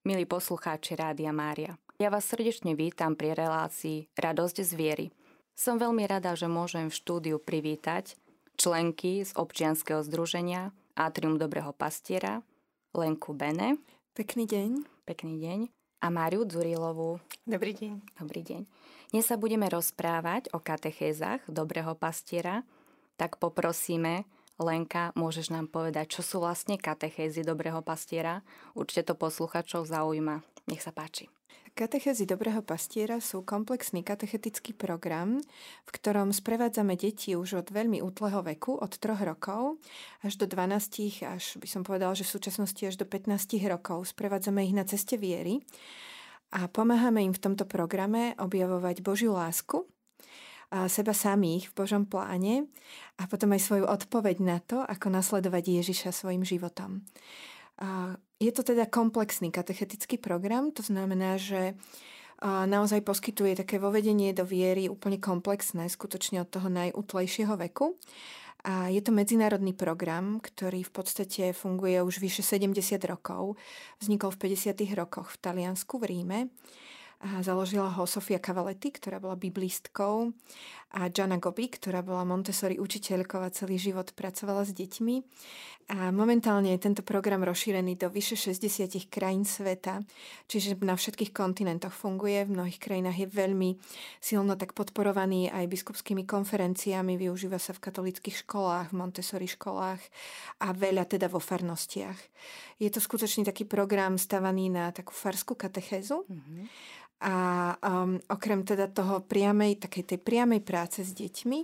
Milí poslucháči Rádia Mária, ja vás srdečne vítam pri relácii Radosť z viery. Som veľmi rada, že môžem v štúdiu privítať členky z občianskeho združenia Atrium Dobrého pastiera, Lenku Bene. Pekný deň. Pekný deň. A Máriu Dzurilovú. Dobrý deň. Dobrý deň. Dnes sa budeme rozprávať o katechézach Dobrého pastiera, tak poprosíme Lenka, môžeš nám povedať, čo sú vlastne katechézy Dobrého pastiera? Určite to posluchačov zaujíma. Nech sa páči. Katechézy Dobrého pastiera sú komplexný katechetický program, v ktorom sprevádzame deti už od veľmi útleho veku, od 3 rokov až do 12, až by som povedala, že v súčasnosti až do 15 rokov. Sprevádzame ich na ceste viery a pomáhame im v tomto programe objavovať Božiu lásku, seba samých v Božom pláne a potom aj svoju odpoveď na to, ako nasledovať Ježiša svojim životom. Je to teda komplexný katechetický program, to znamená, že naozaj poskytuje také vovedenie do viery úplne komplexné, skutočne od toho najútlejšieho veku. A je to medzinárodný program, ktorý v podstate funguje už vyše 70 rokov. Vznikol v 50. rokoch v Taliansku, v Ríme. Založila ho Sofia Cavaletti, ktorá bola biblistkou a Gianna Gobi, ktorá bola Montessori učiteľkou a celý život pracovala s deťmi. A momentálne je tento program rozšírený do vyše 60 krajín sveta, čiže na všetkých kontinentoch funguje, v mnohých krajinách je veľmi silno tak podporovaný aj biskupskými konferenciami, využíva sa v katolických školách, v Montessori školách a veľa teda vo farnostiach. Je to skutočne taký program stavaný na takú farskú katechézu. Mm-hmm. A um, okrem teda toho priamej, takej tej priamej práce s deťmi,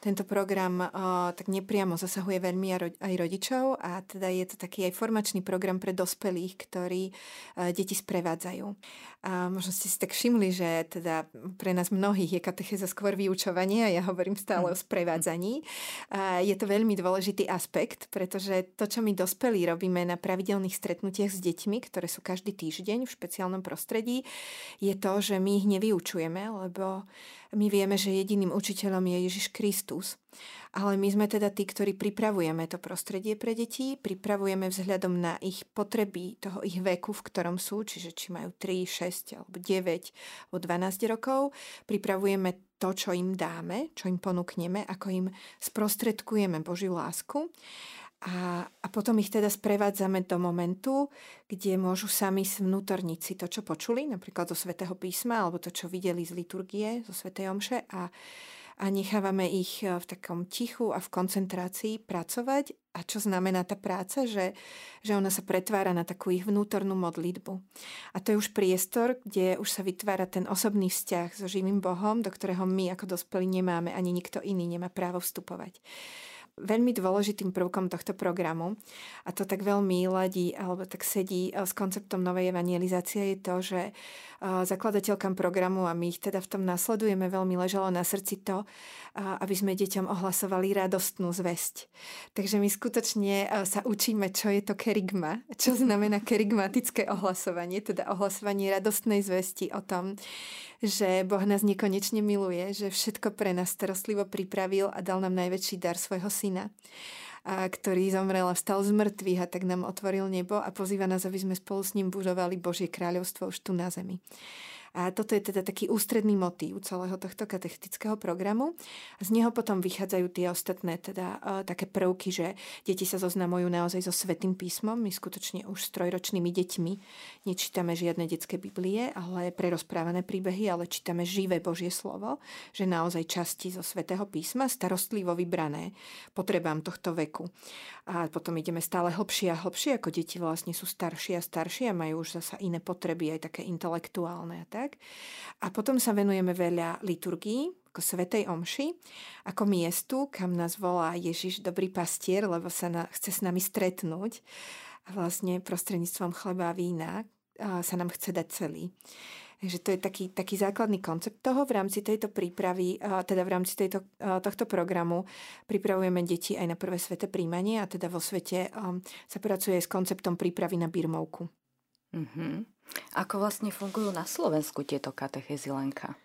tento program uh, tak nepriamo zasahuje veľmi aj rodičov a teda je to taký aj formačný program pre dospelých, ktorí uh, deti sprevádzajú. A možno ste si tak všimli, že teda pre nás mnohých je katechéza skôr vyučovanie a ja hovorím stále o sprevádzaní. A je to veľmi dôležitý aspekt, pretože to, čo my dospelí robíme na pravidelných stretnutiach s deťmi, ktoré sú každý týždeň v špeciálnom prostredí, je to, že my ich nevyučujeme, lebo my vieme, že jediným učiteľom je Ježiš Kristus. Ale my sme teda tí, ktorí pripravujeme to prostredie pre deti, pripravujeme vzhľadom na ich potreby toho ich veku, v ktorom sú, čiže či majú 3, 6 alebo 9 alebo 12 rokov, pripravujeme to, čo im dáme, čo im ponúkneme, ako im sprostredkujeme Božiu lásku. A, a potom ich teda sprevádzame do momentu, kde môžu sami vnútorniť si to, čo počuli, napríklad zo svätého písma, alebo to, čo videli z liturgie, zo svätej omše a, a nechávame ich e, v takom tichu a v koncentrácii pracovať. A čo znamená tá práca? Že, že ona sa pretvára na takú ich vnútornú modlitbu. A to je už priestor, kde už sa vytvára ten osobný vzťah so živým Bohom, do ktorého my ako dospelí nemáme, ani nikto iný nemá právo vstupovať veľmi dôležitým prvkom tohto programu a to tak veľmi ladí alebo tak sedí eh, s konceptom novej evangelizácie je to, že eh, zakladateľkám programu a my ich teda v tom nasledujeme veľmi ležalo na srdci to, eh, aby sme deťom ohlasovali radostnú zväzť. Takže my skutočne sa učíme, čo je to kerigma, čo znamená kerigmatické ohlasovanie, teda ohlasovanie radostnej zvesti o tom, že Boh nás nekonečne miluje, že všetko pre nás starostlivo pripravil a dal nám najväčší dar svojho syna a ktorý zomrel a vstal z mŕtvych a tak nám otvoril nebo a pozýva nás, aby sme spolu s ním budovali Božie kráľovstvo už tu na zemi. A toto je teda taký ústredný motív celého tohto katechetického programu. Z neho potom vychádzajú tie ostatné teda uh, také prvky, že deti sa zoznamujú naozaj so Svetým písmom. My skutočne už s trojročnými deťmi nečítame žiadne detské Biblie, ale prerozprávané príbehy, ale čítame živé Božie slovo, že naozaj časti zo Svetého písma starostlivo vybrané potrebám tohto veku. A potom ideme stále hlbšie a hlbšie, ako deti vlastne sú staršie a staršie a majú už zasa iné potreby, aj také intelektuálne a tak tak. A potom sa venujeme veľa liturgii, ako Svetej Omši, ako miestu, kam nás volá Ježiš, dobrý pastier, lebo sa na, chce s nami stretnúť a vlastne prostredníctvom chleba a vína a sa nám chce dať celý. Takže to je taký, taký základný koncept toho. V rámci tejto prípravy, teda v rámci tejto, tohto programu pripravujeme deti aj na prvé svete príjmanie a teda vo svete sa pracuje s konceptom prípravy na birmovku. Mm-hmm. Ako vlastne fungujú na Slovensku tieto katechézy Lenka?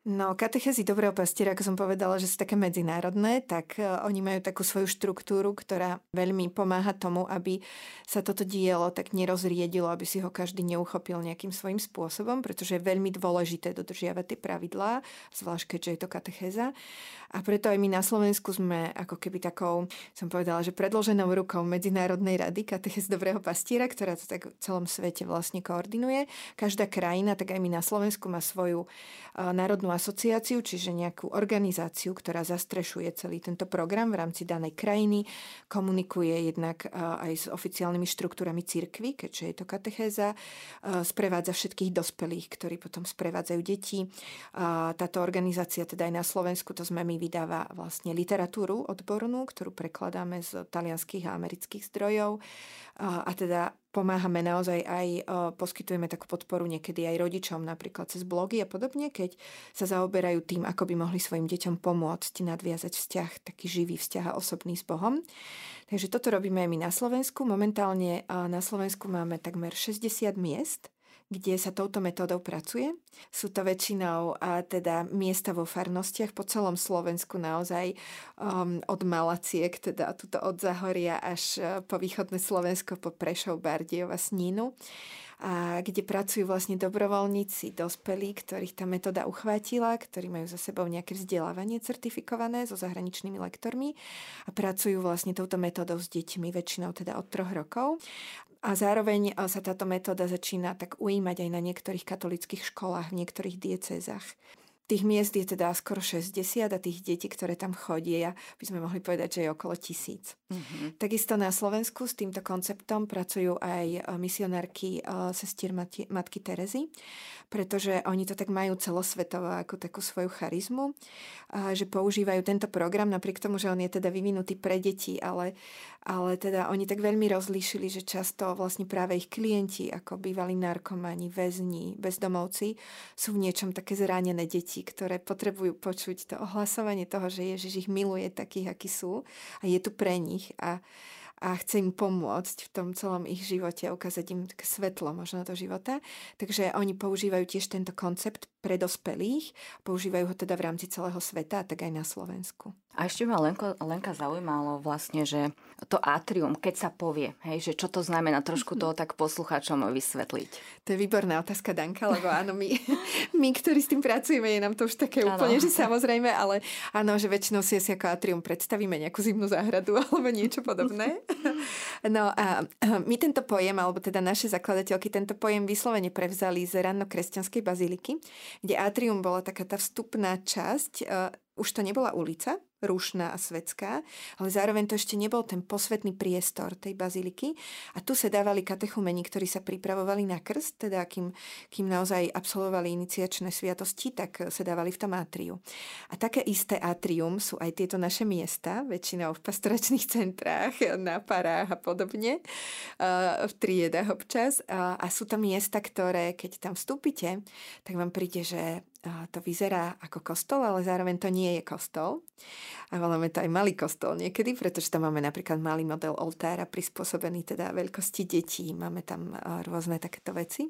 No, katechézy Dobrého pastiera, ako som povedala, že sú také medzinárodné, tak uh, oni majú takú svoju štruktúru, ktorá veľmi pomáha tomu, aby sa toto dielo tak nerozriedilo, aby si ho každý neuchopil nejakým svojím spôsobom, pretože je veľmi dôležité dodržiavať tie pravidlá, zvlášť keďže je to katechéza. A preto aj my na Slovensku sme ako keby takou, som povedala, že predloženou rukou Medzinárodnej rady katechéz Dobrého pastiera, ktorá to tak v celom svete vlastne koordinuje. Každá krajina, tak aj my na Slovensku má svoju uh, asociáciu, čiže nejakú organizáciu, ktorá zastrešuje celý tento program v rámci danej krajiny, komunikuje jednak aj s oficiálnymi štruktúrami cirkvy, keďže je to katechéza, sprevádza všetkých dospelých, ktorí potom sprevádzajú deti. Táto organizácia, teda aj na Slovensku, to sme my, vydáva vlastne literatúru odbornú, ktorú prekladáme z talianských a amerických zdrojov a teda pomáhame naozaj aj, poskytujeme takú podporu niekedy aj rodičom, napríklad cez blogy a podobne, keď sa zaoberajú tým, ako by mohli svojim deťom pomôcť nadviazať vzťah, taký živý vzťah a osobný s Bohom. Takže toto robíme aj my na Slovensku. Momentálne na Slovensku máme takmer 60 miest, kde sa touto metódou pracuje. Sú to väčšinou a teda miesta vo farnostiach po celom Slovensku naozaj um, od Malaciek, teda tuto od Zahoria až uh, po východné Slovensko, po Prešov, Bardejov a Snínu a kde pracujú vlastne dobrovoľníci, dospelí, ktorých tá metóda uchvátila, ktorí majú za sebou nejaké vzdelávanie certifikované so zahraničnými lektormi a pracujú vlastne touto metódou s deťmi, väčšinou teda od troch rokov. A zároveň sa táto metóda začína tak ujímať aj na niektorých katolických školách, v niektorých diecézach. Tých miest je teda skoro 60 a tých detí, ktoré tam chodia, by sme mohli povedať, že je okolo tisíc. Mm-hmm. Takisto na Slovensku s týmto konceptom pracujú aj e, misionárky e, sestier Matky Terezy, pretože oni to tak majú celosvetovo ako takú svoju charizmu, že používajú tento program napriek tomu, že on je teda vyvinutý pre deti, ale ale teda oni tak veľmi rozlíšili, že často vlastne práve ich klienti, ako bývalí narkomani, väzni, bezdomovci, sú v niečom také zranené deti, ktoré potrebujú počuť to ohlasovanie toho, že Ježiš ich miluje takých, akí sú a je tu pre nich a a chce im pomôcť v tom celom ich živote, ukázať im také svetlo možno do života. Takže oni používajú tiež tento koncept pre dospelých, používajú ho teda v rámci celého sveta, tak aj na Slovensku. A ešte ma Lenko, Lenka zaujímalo vlastne, že to atrium, keď sa povie, hej, že čo to znamená, trošku to tak poslucháčom vysvetliť. To je výborná otázka, Danka, lebo áno, my, my ktorí s tým pracujeme, je nám to už také ano. úplne, že samozrejme, ale áno, že väčšinou si asi ako atrium predstavíme nejakú zimnú záhradu alebo niečo podobné. No a my tento pojem, alebo teda naše zakladateľky tento pojem vyslovene prevzali z ranno-kresťanskej baziliky, kde atrium bola taká tá vstupná časť, uh, už to nebola ulica, rušná a svetská, ale zároveň to ešte nebol ten posvetný priestor tej baziliky. A tu sa dávali katechumeni, ktorí sa pripravovali na krst, teda kým, kým naozaj absolvovali iniciačné sviatosti, tak sa dávali v tom atriu. A také isté atrium sú aj tieto naše miesta, väčšinou v pastoračných centrách, na parách a podobne, v triedách občas. A sú tam miesta, ktoré, keď tam vstúpite, tak vám príde, že to vyzerá ako kostol, ale zároveň to nie je kostol. A voláme to aj malý kostol niekedy, pretože tam máme napríklad malý model oltára prispôsobený teda veľkosti detí. Máme tam rôzne takéto veci.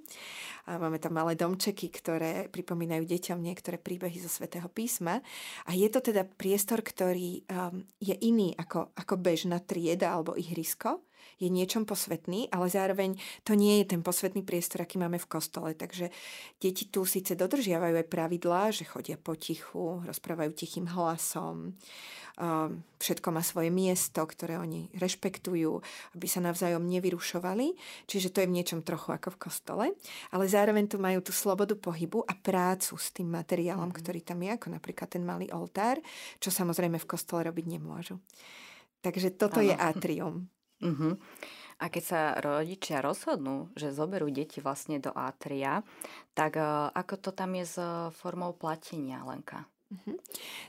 A máme tam malé domčeky, ktoré pripomínajú deťom niektoré príbehy zo svätého písma. A je to teda priestor, ktorý um, je iný ako, ako bežná trieda alebo ihrisko je niečom posvetný, ale zároveň to nie je ten posvetný priestor, aký máme v kostole. Takže deti tu síce dodržiavajú aj pravidlá, že chodia potichu, rozprávajú tichým hlasom, všetko má svoje miesto, ktoré oni rešpektujú, aby sa navzájom nevyrušovali, čiže to je v niečom trochu ako v kostole, ale zároveň tu majú tú slobodu pohybu a prácu s tým materiálom, mm-hmm. ktorý tam je, ako napríklad ten malý oltár, čo samozrejme v kostole robiť nemôžu. Takže toto ano. je atrium. Uh-huh. A keď sa rodičia rozhodnú, že zoberú deti vlastne do atria, tak uh, ako to tam je s uh, formou platenia, Lenka? Uh-huh.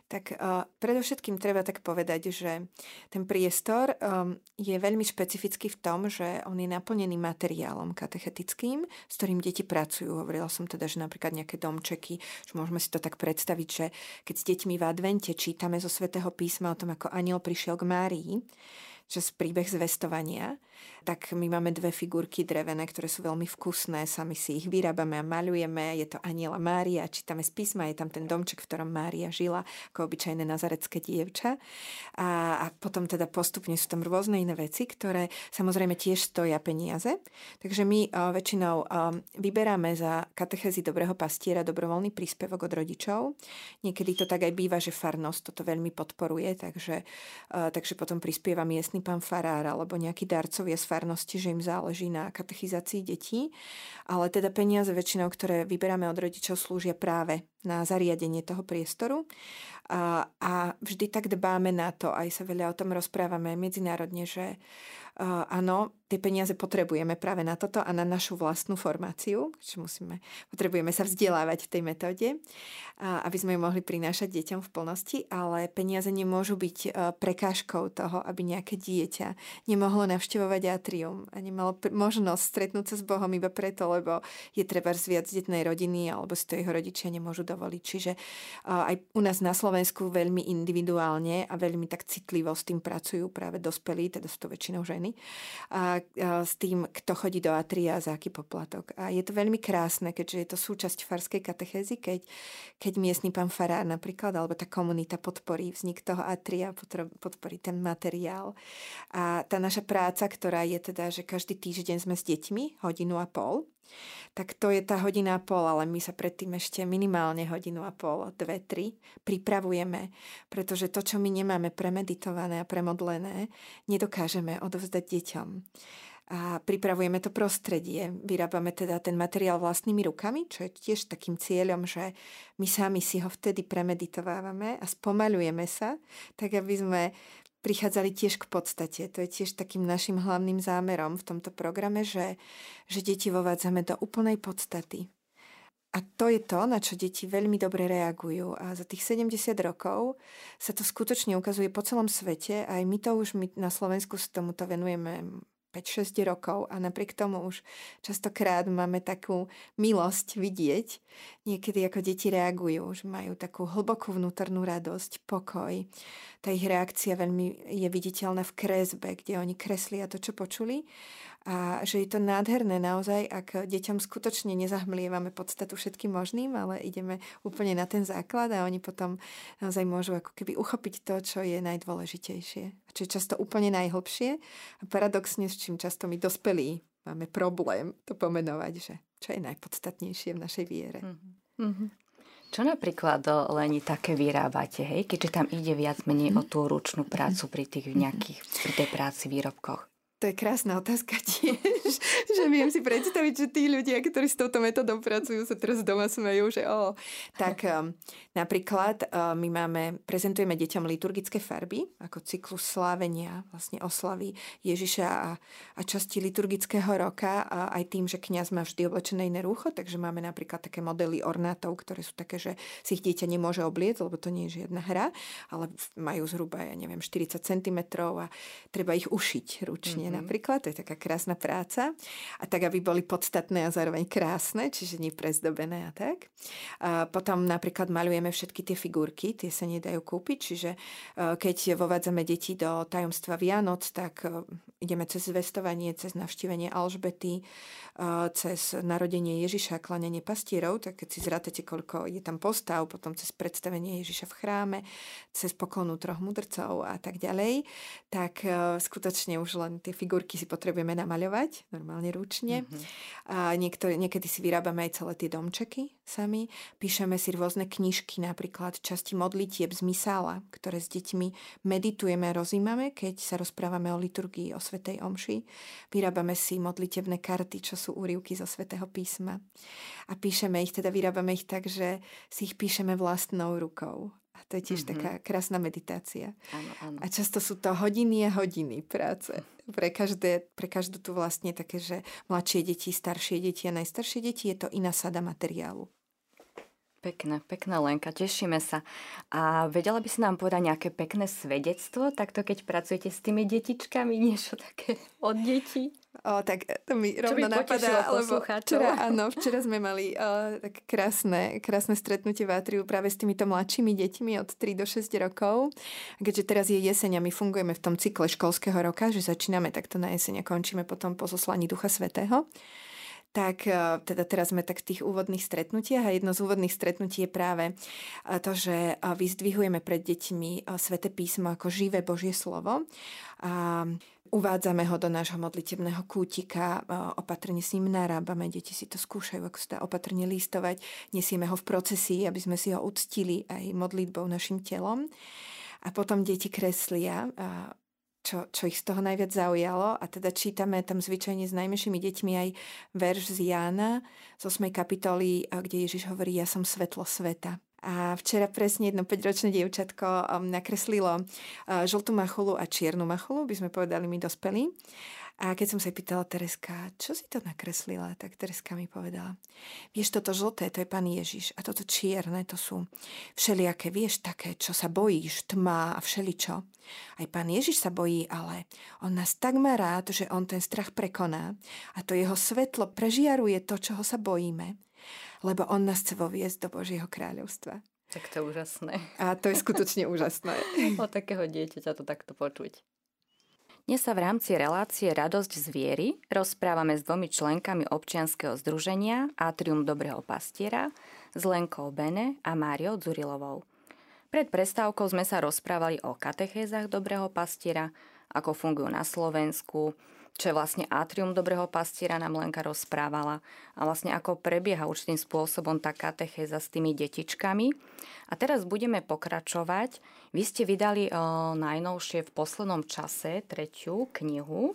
Tak uh, predovšetkým treba tak povedať, že ten priestor um, je veľmi špecifický v tom, že on je naplnený materiálom katechetickým, s ktorým deti pracujú. Hovorila som teda, že napríklad nejaké domčeky, že môžeme si to tak predstaviť, že keď s deťmi v advente čítame zo svätého písma o tom, ako aniel prišiel k Márii, že príbeh zvestovania tak my máme dve figurky drevené, ktoré sú veľmi vkusné, sami si ich vyrábame a malujeme. Je to Aniela Mária, čítame z písma, je tam ten domček, v ktorom Mária žila ako obyčajné nazarecké dievča. A, a potom teda postupne sú tam rôzne iné veci, ktoré samozrejme tiež stoja peniaze. Takže my o, väčšinou o, vyberáme za katechézy dobrého pastiera dobrovoľný príspevok od rodičov. Niekedy to tak aj býva, že farnosť toto veľmi podporuje, takže, o, takže potom prispieva miestny pán farár alebo nejaký darcovia z farnosti, že im záleží na katechizácii detí, ale teda peniaze väčšinou, ktoré vyberáme od rodičov, slúžia práve na zariadenie toho priestoru. A, a vždy tak dbáme na to, aj sa veľa o tom rozprávame medzinárodne, že uh, áno, tie peniaze potrebujeme práve na toto a na našu vlastnú formáciu, že musíme, potrebujeme sa vzdelávať v tej metóde, aby sme ju mohli prinášať deťom v plnosti, ale peniaze nemôžu byť e, prekážkou toho, aby nejaké dieťa nemohlo navštevovať atrium a nemalo možnosť stretnúť sa s Bohom iba preto, lebo je treba z viac detnej rodiny alebo si to jeho rodičia nemôžu dovoliť. Čiže e, aj u nás na Slovensku veľmi individuálne a veľmi tak citlivo s tým pracujú práve dospelí, teda sú to väčšinou ženy. A s tým, kto chodí do atria a za aký poplatok. A je to veľmi krásne, keďže je to súčasť farskej katechézy, keď, keď miestny pán farár napríklad, alebo tá komunita podporí vznik toho atria, podporí ten materiál. A tá naša práca, ktorá je teda, že každý týždeň sme s deťmi, hodinu a pol, tak to je tá hodina a pol, ale my sa predtým ešte minimálne hodinu a pol, dve, tri pripravujeme, pretože to, čo my nemáme premeditované a premodlené, nedokážeme odovzdať deťom a pripravujeme to prostredie. Vyrábame teda ten materiál vlastnými rukami, čo je tiež takým cieľom, že my sami si ho vtedy premeditovávame a spomalujeme sa, tak aby sme prichádzali tiež k podstate. To je tiež takým našim hlavným zámerom v tomto programe, že, že deti vovádzame do úplnej podstaty. A to je to, na čo deti veľmi dobre reagujú. A za tých 70 rokov sa to skutočne ukazuje po celom svete. Aj my to už my na Slovensku s tomuto venujeme 5-6 rokov a napriek tomu už častokrát máme takú milosť vidieť. Niekedy ako deti reagujú, že majú takú hlbokú vnútornú radosť, pokoj. Tá ich reakcia veľmi je viditeľná v kresbe, kde oni kreslia to, čo počuli a že je to nádherné naozaj, ak deťom skutočne nezahmlievame podstatu všetkým možným, ale ideme úplne na ten základ a oni potom naozaj môžu ako keby uchopiť to, čo je najdôležitejšie. A čo je často úplne najhlbšie a paradoxne, s čím často my dospelí máme problém to pomenovať, že čo je najpodstatnejšie v našej viere. Mm-hmm. Čo napríklad Leni také vyrábate, hej? keďže tam ide viac menej o tú ručnú prácu pri tých nejakých, pri tej práci výrobkoch? To je krásna otázka tiež, že viem si predstaviť, že tí ľudia, ktorí s touto metodou pracujú, sa teraz doma smejú, že o. Tak um, napríklad um, my máme, prezentujeme deťom liturgické farby, ako cyklus slávenia, vlastne oslavy Ježiša a, a časti liturgického roka, a aj tým, že kňaz má vždy oblečené iné rúcho, takže máme napríklad také modely ornátov, ktoré sú také, že si ich dieťa nemôže obliecť, lebo to nie je žiadna hra, ale majú zhruba, ja neviem, 40 cm a treba ich ušiť ručne mm-hmm. napríklad, to je taká krásna práca. A tak, aby boli podstatné a zároveň krásne, čiže neprezdobené a tak. A potom napríklad malujeme všetky tie figurky, tie sa nedajú kúpiť, čiže e, keď vovádzame deti do tajomstva Vianoc, tak e, ideme cez zvestovanie, cez navštívenie Alžbety, e, cez narodenie Ježiša, klanenie pastierov, tak keď si zrátate, koľko je tam postav, potom cez predstavenie Ježiša v chráme, cez poklonu troch mudrcov a tak ďalej, tak skutočne už len tie figurky si potrebujeme namaľovať, normálne ručne. Mm-hmm. A niektoré, niekedy si vyrábame aj celé tie domčeky sami. Píšeme si rôzne knižky, napríklad časti modlitieb z Misála, ktoré s deťmi meditujeme rozímame, keď sa rozprávame o liturgii, o Svetej Omši. Vyrábame si modlitebné karty, čo sú úrivky zo Svetého písma. A píšeme ich, teda vyrábame ich tak, že si ich píšeme vlastnou rukou. A to je tiež mm-hmm. taká krásna meditácia. Áno, áno. A často sú to hodiny a hodiny práce. Pre, každé, pre každú tu vlastne také, že mladšie deti, staršie deti a najstaršie deti je to iná sada materiálu. Pekné, pekná Lenka, tešíme sa. A vedela by si nám povedať nejaké pekné svedectvo, takto keď pracujete s tými detičkami, niečo také od detí? O, tak to mi rovno napadá, lebo včera, áno, včera sme mali o, tak krásne, krásne stretnutie v Atriu práve s týmito mladšími deťmi od 3 do 6 rokov. Keďže teraz je jeseň a my fungujeme v tom cykle školského roka, že začíname takto na jeseň a končíme potom po zoslaní Ducha Svetého tak teda teraz sme tak v tých úvodných stretnutiach a jedno z úvodných stretnutí je práve to, že vyzdvihujeme pred deťmi Svete písmo ako živé Božie slovo. A Uvádzame ho do nášho modlitebného kútika, e, opatrne s ním narábame, deti si to skúšajú, ako sa dá opatrne listovať, nesieme ho v procesii, aby sme si ho uctili aj modlitbou našim telom. A potom deti kreslia, čo, čo ich z toho najviac zaujalo. A teda čítame tam zvyčajne s najmenšími deťmi aj verš z Jána z 8. kapitoly, kde Ježiš hovorí, ja som svetlo sveta. A včera presne jedno 5-ročné dievčatko um, nakreslilo uh, žltú machulu a čiernu machulu, by sme povedali my dospelí. A keď som sa pýtala Tereska, čo si to nakreslila, tak Tereska mi povedala, vieš, toto žlté, to je pán Ježiš a toto čierne, to sú všelijaké, vieš, také, čo sa bojíš, tma a všeličo. Aj pán Ježiš sa bojí, ale on nás tak má rád, že on ten strach prekoná a to jeho svetlo prežiaruje to, čoho sa bojíme lebo on nás chce voviesť do Božieho kráľovstva. Tak to je úžasné. A to je skutočne úžasné. o takého dieťaťa to takto počuť. Dnes sa v rámci relácie Radosť z viery rozprávame s dvomi členkami občianskeho združenia Atrium Dobrého pastiera, s Lenkou Bene a Máriou Dzurilovou. Pred prestávkou sme sa rozprávali o katechézach Dobrého pastiera, ako fungujú na Slovensku, čo je vlastne atrium dobrého pastiera, nám Lenka rozprávala a vlastne ako prebieha určitým spôsobom tá katechéza s tými detičkami. A teraz budeme pokračovať. Vy ste vydali o, najnovšie v poslednom čase tretiu knihu,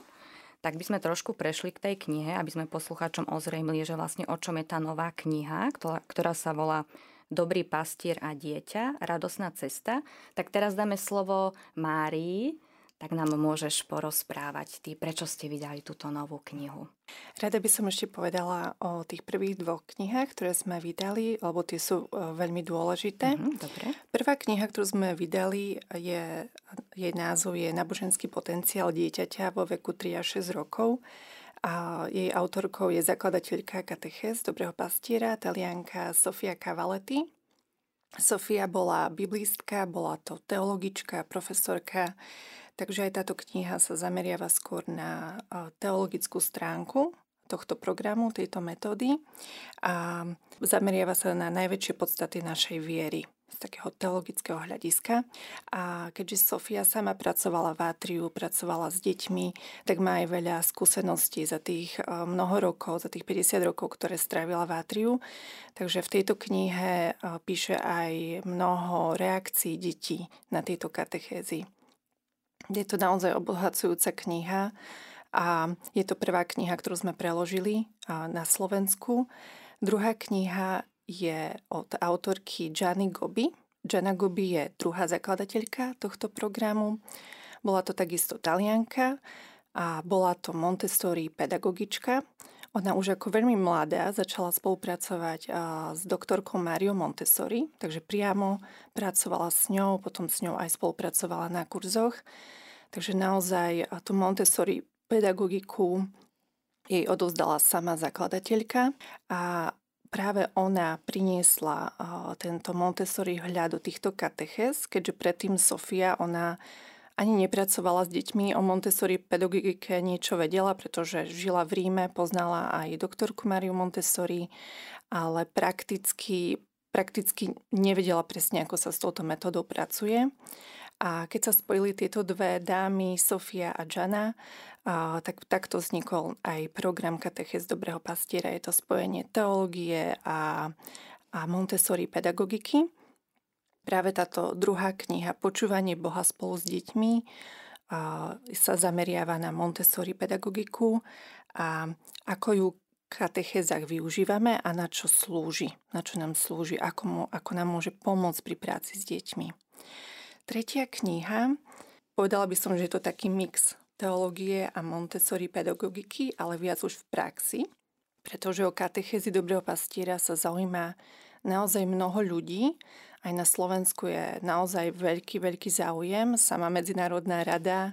tak by sme trošku prešli k tej knihe, aby sme poslucháčom ozrejmili, že vlastne o čom je tá nová kniha, ktorá, ktorá sa volá Dobrý pastier a dieťa, radosná cesta. Tak teraz dáme slovo Márii, tak nám môžeš porozprávať ty, prečo ste vydali túto novú knihu. Rada by som ešte povedala o tých prvých dvoch knihách, ktoré sme vydali, lebo tie sú e, veľmi dôležité. Mm-hmm, dobre. Prvá kniha, ktorú sme vydali, je, jej názov je Naboženský potenciál dieťaťa vo veku 3 až 6 rokov. A jej autorkou je zakladateľka katechez Dobrého pastiera, talianka Sofia Cavaletti. Sofia bola biblistka, bola to teologička, profesorka, Takže aj táto kniha sa zameriava skôr na teologickú stránku tohto programu, tejto metódy a zameriava sa na najväčšie podstaty našej viery z takého teologického hľadiska. A keďže Sofia sama pracovala v Atriu, pracovala s deťmi, tak má aj veľa skúseností za tých mnoho rokov, za tých 50 rokov, ktoré strávila v Atriu. Takže v tejto knihe píše aj mnoho reakcií detí na tieto katechézy. Je to naozaj obohacujúca kniha a je to prvá kniha, ktorú sme preložili na Slovensku. Druhá kniha je od autorky Gianni Gobi. Gianna Gobi je druhá zakladateľka tohto programu. Bola to takisto talianka a bola to Montessori pedagogička. Ona už ako veľmi mladá začala spolupracovať s doktorkou Mario Montessori, takže priamo pracovala s ňou, potom s ňou aj spolupracovala na kurzoch. Takže naozaj tú Montessori pedagogiku jej odovzdala sama zakladateľka a práve ona priniesla tento Montessori hľad do týchto katechez, keďže predtým Sofia, ona ani nepracovala s deťmi. O Montessori pedagogike niečo vedela, pretože žila v Ríme, poznala aj doktorku Mariu Montessori, ale prakticky, prakticky nevedela presne, ako sa s touto metodou pracuje. A keď sa spojili tieto dve dámy, Sofia a Jana, a tak takto vznikol aj program Katechez Dobrého pastiera. Je to spojenie teológie a, a Montessori pedagogiky. Práve táto druhá kniha Počúvanie Boha spolu s deťmi sa zameriava na Montessori pedagogiku a ako ju v katechézach využívame a na čo slúži, na čo nám slúži, ako, mu, ako nám môže pomôcť pri práci s deťmi. Tretia kniha, povedala by som, že je to taký mix teológie a Montessori pedagogiky, ale viac už v praxi, pretože o katechézy dobrého pastiera sa zaujíma naozaj mnoho ľudí aj na Slovensku je naozaj veľký, veľký záujem. Sama Medzinárodná rada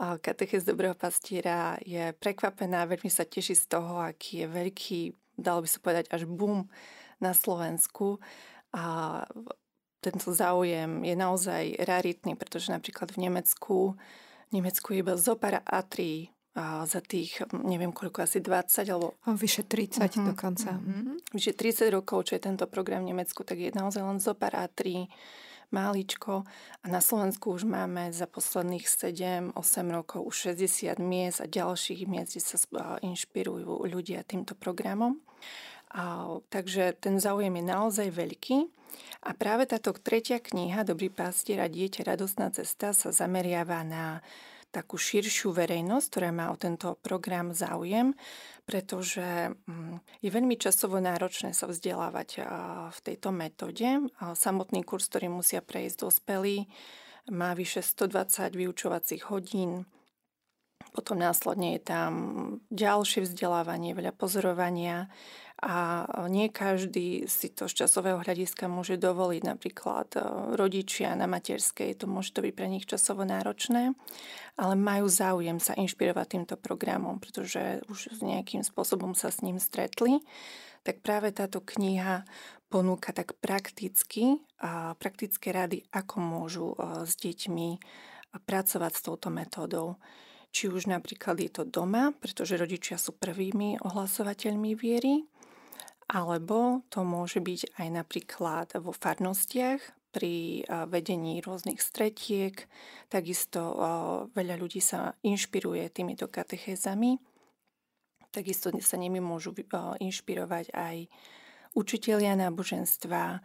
katechez dobrého pastiera je prekvapená, veľmi sa teší z toho, aký je veľký, dalo by sa povedať, až boom na Slovensku. A tento záujem je naozaj raritný, pretože napríklad v Nemecku, v Nemecku je iba zopara A3 a za tých, neviem koľko, asi 20 alebo... Vyše 30 uh-huh. dokonca. Uh-huh. Vyše 30 rokov, čo je tento program v Nemecku, tak je naozaj len zopár A3 máličko a na Slovensku už máme za posledných 7-8 rokov už 60 miest a ďalších miest, kde sa inšpirujú ľudia týmto programom. A, takže ten záujem je naozaj veľký. A práve táto tretia kniha Dobrý pastier a dieťa radostná cesta sa zameriava na takú širšiu verejnosť, ktorá má o tento program záujem, pretože mm, je veľmi časovo náročné sa vzdelávať v tejto metóde. Samotný kurz, ktorý musia prejsť dospelí, má vyše 120 vyučovacích hodín, potom následne je tam ďalšie vzdelávanie, veľa pozorovania a nie každý si to z časového hľadiska môže dovoliť. Napríklad e, rodičia na materskej, to môže to byť pre nich časovo náročné, ale majú záujem sa inšpirovať týmto programom, pretože už nejakým spôsobom sa s ním stretli. Tak práve táto kniha ponúka tak prakticky a praktické rady, ako môžu e, s deťmi pracovať s touto metódou. Či už napríklad je to doma, pretože rodičia sú prvými ohlasovateľmi viery, alebo to môže byť aj napríklad vo farnostiach pri vedení rôznych stretiek. Takisto veľa ľudí sa inšpiruje týmito katechézami. Takisto sa nimi môžu inšpirovať aj učitelia náboženstva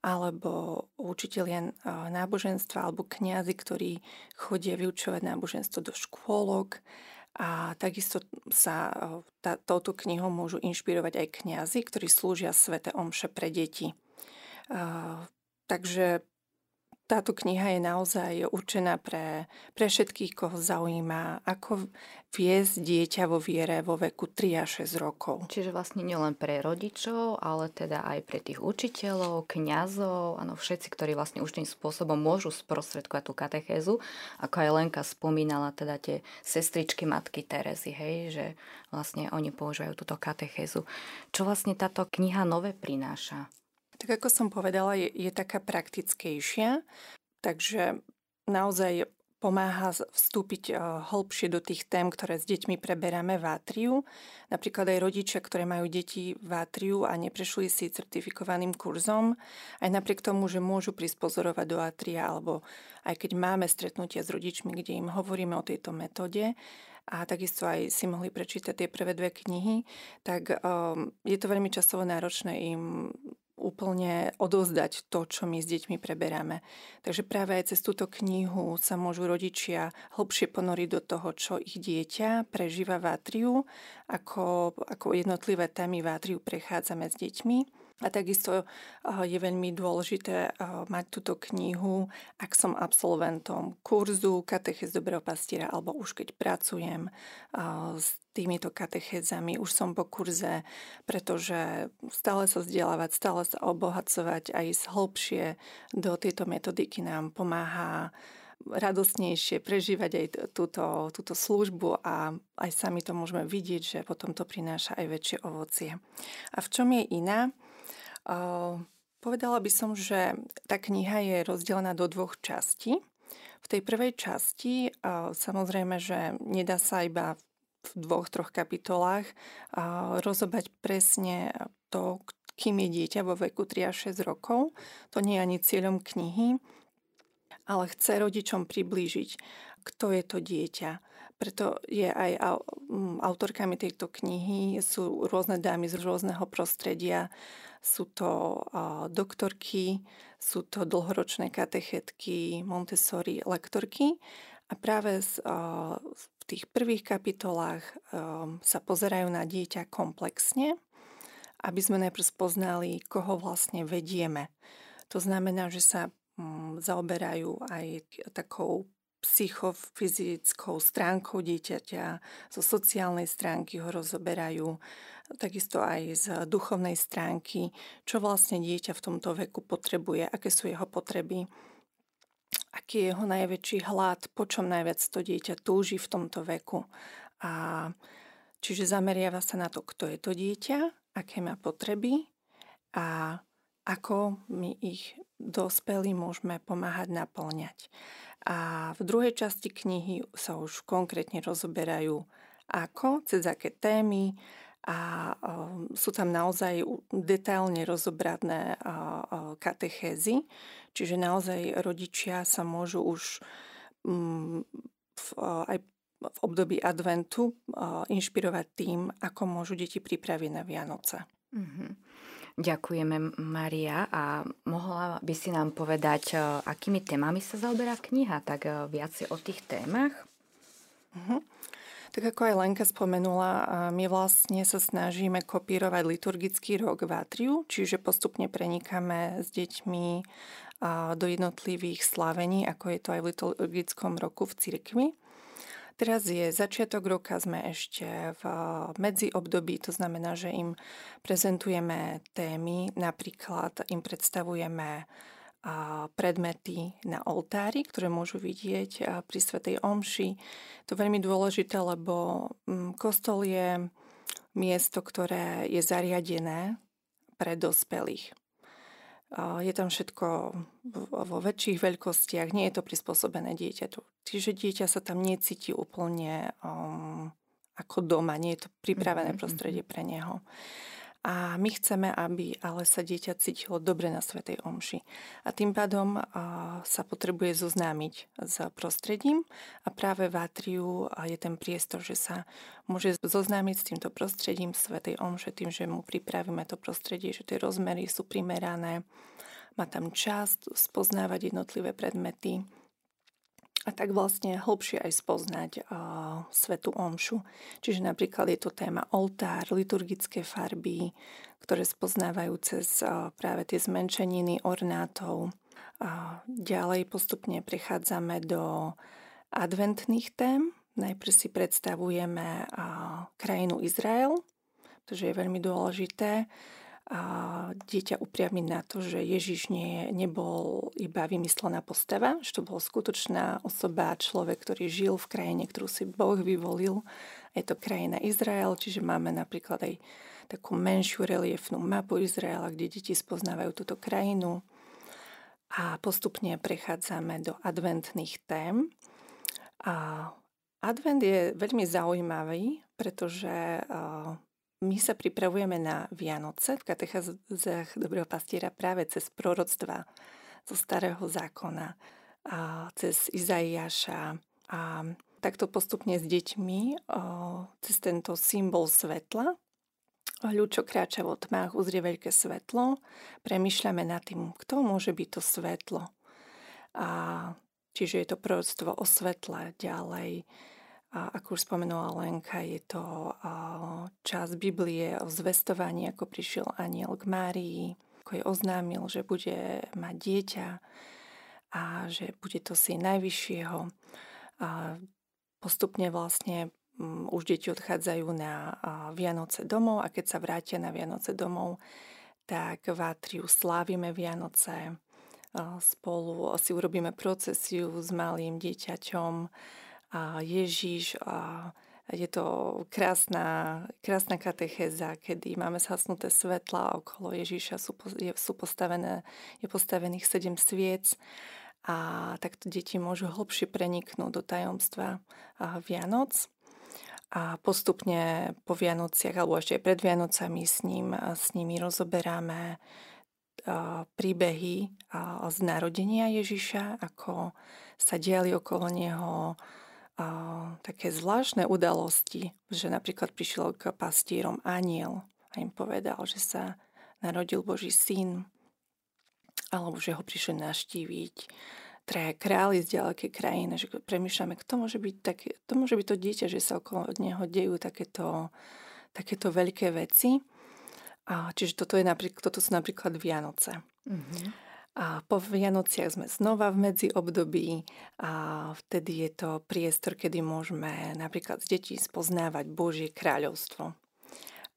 alebo učitelia náboženstva alebo kňazi, ktorí chodia vyučovať náboženstvo do škôlok a takisto sa tá, touto knihou môžu inšpirovať aj kňazi, ktorí slúžia svete omše pre deti. Uh, takže táto kniha je naozaj určená pre, pre všetkých, koho zaujíma, ako viesť dieťa vo viere vo veku 3 až 6 rokov. Čiže vlastne nielen pre rodičov, ale teda aj pre tých učiteľov, kňazov, áno, všetci, ktorí vlastne už tým spôsobom môžu sprostredkovať tú katechézu, ako aj Lenka spomínala, teda tie sestričky matky Terezy, hej, že vlastne oni používajú túto katechézu. Čo vlastne táto kniha nové prináša? Tak ako som povedala, je, je taká praktickejšia, takže naozaj pomáha vstúpiť eh, hlbšie do tých tém, ktoré s deťmi preberáme v Atriu. Napríklad aj rodičia, ktoré majú deti v Atriu a neprešli si certifikovaným kurzom, aj napriek tomu, že môžu prispozorovať do Atria, alebo aj keď máme stretnutia s rodičmi, kde im hovoríme o tejto metóde, a takisto aj si mohli prečítať tie prvé dve knihy, tak um, je to veľmi časovo náročné im úplne odozdať to, čo my s deťmi preberáme. Takže práve aj cez túto knihu sa môžu rodičia hlbšie ponoriť do toho, čo ich dieťa prežíva v atriu, ako, ako jednotlivé témy v atriu prechádzame s deťmi. A takisto eh, je veľmi dôležité eh, mať túto knihu, ak som absolventom kurzu Katechez dobrého pastiera, alebo už keď pracujem eh, s týmito katechézami, už som po kurze, pretože stále sa vzdelávať, stále sa obohacovať a ísť do tejto metodiky nám pomáha radostnejšie prežívať aj túto, túto službu a aj sami to môžeme vidieť, že potom to prináša aj väčšie ovocie. A v čom je iná? Povedala by som, že tá kniha je rozdelená do dvoch častí. V tej prvej časti samozrejme, že nedá sa iba v dvoch, troch kapitolách rozobať presne to, kým je dieťa vo veku 3 až 6 rokov. To nie je ani cieľom knihy, ale chce rodičom priblížiť, kto je to dieťa. Preto je aj autorkami tejto knihy sú rôzne dámy z rôzneho prostredia, sú to doktorky, sú to dlhoročné katechetky, Montessori lektorky a práve v tých prvých kapitolách sa pozerajú na dieťa komplexne, aby sme najprv spoznali, koho vlastne vedieme. To znamená, že sa zaoberajú aj takou psychofyzickou stránkou dieťaťa, zo sociálnej stránky ho rozoberajú, takisto aj z duchovnej stránky, čo vlastne dieťa v tomto veku potrebuje, aké sú jeho potreby. aký je jeho najväčší hlad, po čom najviac to dieťa túži v tomto veku. A čiže zameriava sa na to, kto je to dieťa, aké má potreby a ako my ich dospelí môžeme pomáhať naplňať. A v druhej časti knihy sa už konkrétne rozoberajú ako, cez aké témy a sú tam naozaj detailne rozobrané katechézy, čiže naozaj rodičia sa môžu už mm, v, aj v období adventu inšpirovať tým, ako môžu deti pripraviť na Vianoce. Mm-hmm. Ďakujeme, Maria. A mohla by si nám povedať, e, akými témami sa zaoberá kniha, tak e, viacej o tých témach? Uh-huh. Tak ako aj Lenka spomenula, my vlastne sa snažíme kopírovať liturgický rok v Atriu, čiže postupne prenikáme s deťmi do jednotlivých slavení, ako je to aj v liturgickom roku v cirkvi. Teraz je začiatok roka, sme ešte v medziobdobí, to znamená, že im prezentujeme témy, napríklad im predstavujeme predmety na oltári, ktoré môžu vidieť pri Svetej Omši. To je veľmi dôležité, lebo mm, kostol je miesto, ktoré je zariadené pre dospelých. Je tam všetko vo väčších veľkostiach, nie je to prispôsobené dieťaťu. Čiže dieťa sa tam necíti úplne um, ako doma, nie je to pripravené mm-hmm. prostredie pre neho. A my chceme, aby ale sa dieťa cítilo dobre na Svetej Omši. A tým pádom sa potrebuje zoznámiť s prostredím a práve v Atriu je ten priestor, že sa môže zoznámiť s týmto prostredím Svetej Omše tým, že mu pripravíme to prostredie, že tie rozmery sú primerané, má tam čas spoznávať jednotlivé predmety, a tak vlastne hlbšie aj spoznať uh, svetu omšu. Čiže napríklad je to téma oltár, liturgické farby, ktoré spoznávajú cez uh, práve tie zmenšeniny ornátov. A ďalej postupne prechádzame do adventných tém. Najprv si predstavujeme uh, krajinu Izrael, pretože je veľmi dôležité a dieťa upriamiť na to, že Ježiš nie, nebol iba vymyslená postava, že to bol skutočná osoba, človek, ktorý žil v krajine, ktorú si Boh vyvolil. Je to krajina Izrael, čiže máme napríklad aj takú menšiu reliefnú mapu Izraela, kde deti spoznávajú túto krajinu. A postupne prechádzame do adventných tém. A advent je veľmi zaujímavý, pretože my sa pripravujeme na Vianoce v katecházach Dobrého pastiera práve cez proroctva zo Starého zákona, a cez Izaiáša a takto postupne s deťmi cez tento symbol svetla ľud, čo kráča vo tmách, uzrie veľké svetlo, premyšľame nad tým, kto môže byť to svetlo. A čiže je to proroctvo o svetle ďalej a ako už spomenula Lenka, je to čas Biblie o zvestovaní, ako prišiel aniel k Márii, ako je oznámil, že bude mať dieťa a že bude to si najvyššieho. A postupne vlastne už deti odchádzajú na Vianoce domov a keď sa vrátia na Vianoce domov, tak v Atriu slávime Vianoce. Spolu si urobíme procesiu s malým dieťaťom a Ježiš a je to krásna, krásna katechéza, kedy máme zhasnuté svetla okolo Ježiša sú, je, sú postavené, je postavených sedem sviec a takto deti môžu hlbšie preniknúť do tajomstva Vianoc. A postupne po Vianociach alebo ešte aj pred Vianocami s, ním, s nimi rozoberáme príbehy z narodenia Ježiša, ako sa diali okolo neho také zvláštne udalosti, že napríklad prišiel k pastírom aniel a im povedal, že sa narodil Boží syn, alebo že ho prišli naštíviť traja králi z ďalekej krajiny, že premýšľame, kto môže byť, také, to môže byť to dieťa, že sa okolo neho dejú takéto, takéto veľké veci. A, čiže toto, je napríklad, toto sú napríklad Vianoce. Mm-hmm. A po Vianociach sme znova v medziobdobí a vtedy je to priestor, kedy môžeme napríklad s detí spoznávať Božie kráľovstvo.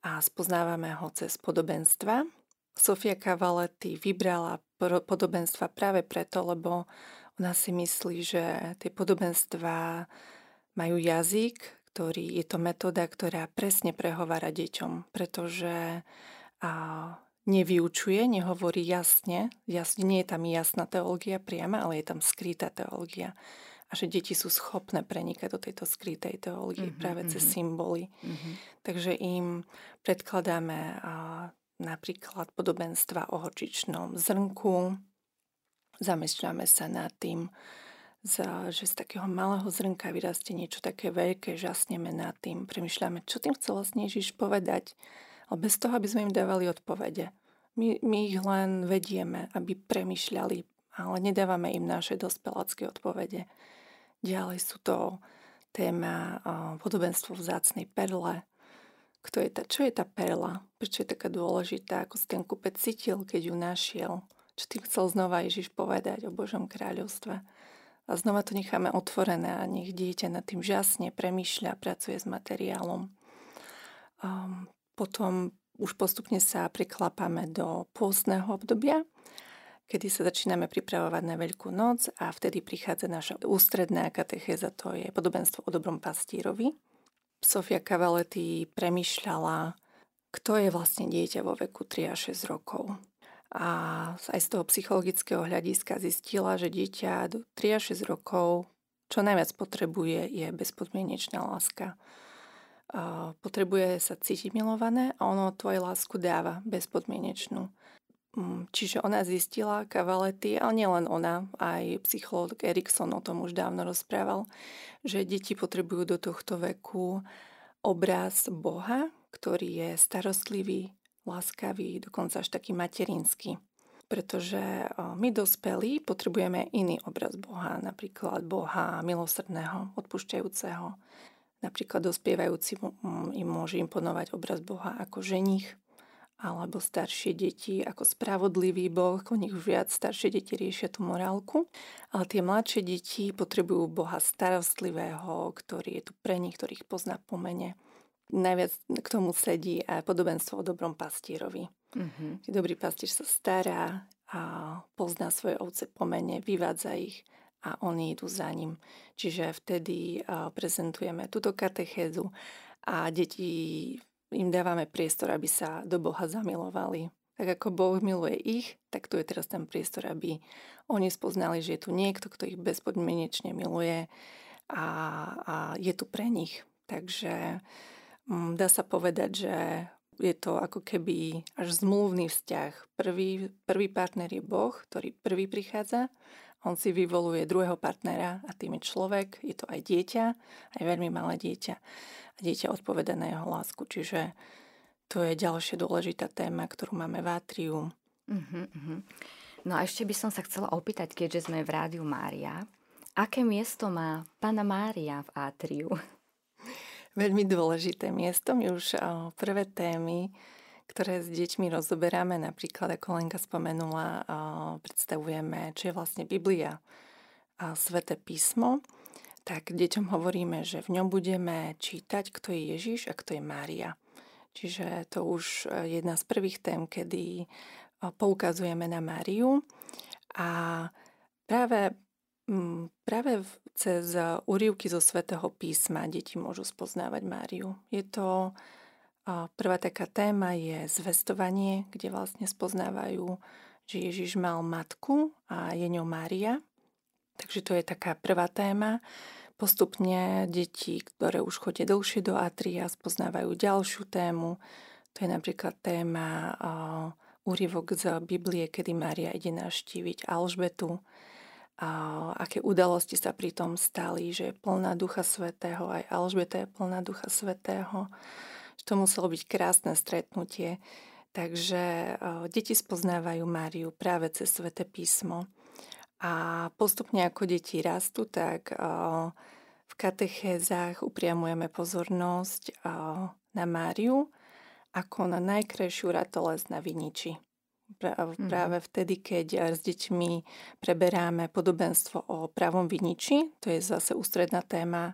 A spoznávame ho cez podobenstva. Sofia Cavaletti vybrala podobenstva práve preto, lebo Ona si myslí, že tie podobenstvá majú jazyk, ktorý je to metóda, ktorá presne prehovára deťom, pretože a, nevyučuje, nehovorí jasne, jasne, nie je tam jasná teológia priama, ale je tam skrytá teológia. A že deti sú schopné prenikať do tejto skrytej teológie mm-hmm, práve cez mm-hmm. symboly. Mm-hmm. Takže im predkladáme a, napríklad podobenstva o horčičnom zrnku, zamýšľame sa nad tým, že z takého malého zrnka vyrastie niečo také veľké, žasneme nad tým, premyšľame, čo tým chcel vlastne Ježiš povedať, ale bez toho, aby sme im dávali odpovede. My, my ich len vedieme, aby premyšľali, ale nedávame im naše dospelácké odpovede. Ďalej sú to téma podobenstvo v zácnej perle. Kto je tá, čo je tá perla? Prečo je taká dôležitá? Ako si ten kúpec cítil, keď ju našiel? Čo tým chcel znova Ježiš povedať o Božom kráľovstve? A znova to necháme otvorené a nech dieťa nad tým žasne premýšľa, pracuje s materiálom. Um, potom už postupne sa priklapame do pôstneho obdobia, kedy sa začíname pripravovať na Veľkú noc a vtedy prichádza naša ústredná katechéza, to je podobenstvo o dobrom pastírovi. Sofia Cavaletti premyšľala, kto je vlastne dieťa vo veku 3 až 6 rokov. A aj z toho psychologického hľadiska zistila, že dieťa do 3 až 6 rokov čo najviac potrebuje je bezpodmienečná láska potrebuje sa cítiť milované a ono tvoju lásku dáva bezpodmienečnú. Mm, čiže ona zistila kavalety, ale nielen ona, aj psychológ Erikson o tom už dávno rozprával, že deti potrebujú do tohto veku obraz Boha, ktorý je starostlivý, láskavý, dokonca až taký materinský. Pretože my dospelí potrebujeme iný obraz Boha, napríklad Boha milosrdného, odpušťajúceho, Napríklad dospievajúci im môže imponovať obraz Boha ako ženich, alebo staršie deti ako spravodlivý Boh, o nich viac staršie deti riešia tú morálku, ale tie mladšie deti potrebujú Boha starostlivého, ktorý je tu pre nich, ktorý ich pozná po mene. Najviac k tomu sedí aj podobenstvo o dobrom pastírovi. Mm-hmm. Dobrý pastír sa stará a pozná svoje ovce po mene, vyvádza ich a oni idú za ním. Čiže vtedy prezentujeme túto katechézu a deti im dávame priestor, aby sa do Boha zamilovali. Tak ako Boh miluje ich, tak tu je teraz ten priestor, aby oni spoznali, že je tu niekto, kto ich bezpodmienečne miluje a, a je tu pre nich. Takže mm, dá sa povedať, že je to ako keby až zmluvný vzťah. Prvý, prvý partner je Boh, ktorý prvý prichádza on si vyvoluje druhého partnera a tým je človek, je to aj dieťa, aj veľmi malé dieťa. A dieťa odpoveda na jeho lásku, čiže to je ďalšia dôležitá téma, ktorú máme v Atriu. Uh-huh, uh-huh. No a ešte by som sa chcela opýtať, keďže sme v Rádiu Mária, aké miesto má Pana Mária v Atriu? Veľmi dôležité miesto. My už prvé témy ktoré s deťmi rozoberáme, napríklad ako Lenka spomenula, predstavujeme, čo je vlastne Biblia a Sveté písmo, tak deťom hovoríme, že v ňom budeme čítať, kto je Ježiš a kto je Mária. Čiže to už je jedna z prvých tém, kedy poukazujeme na Máriu a práve, práve cez úrivky zo Svetého písma deti môžu spoznávať Máriu. Je to Prvá taká téma je zvestovanie, kde vlastne spoznávajú, že Ježiš mal matku a je ňou Mária. Takže to je taká prvá téma. Postupne deti, ktoré už chodia dlhšie do atria, spoznávajú ďalšiu tému. To je napríklad téma úryvok z Biblie, kedy Mária ide navštíviť Alžbetu. A aké udalosti sa pri tom stali, že je plná Ducha Svetého, aj Alžbeta je plná Ducha Svetého to muselo byť krásne stretnutie. Takže deti spoznávajú Máriu práve cez Svete písmo. A postupne ako deti rastú, tak v katechézach upriamujeme pozornosť na Máriu ako na najkrajšiu ratoles na viniči. Mhm. Práve vtedy, keď s deťmi preberáme podobenstvo o pravom viniči, to je zase ústredná téma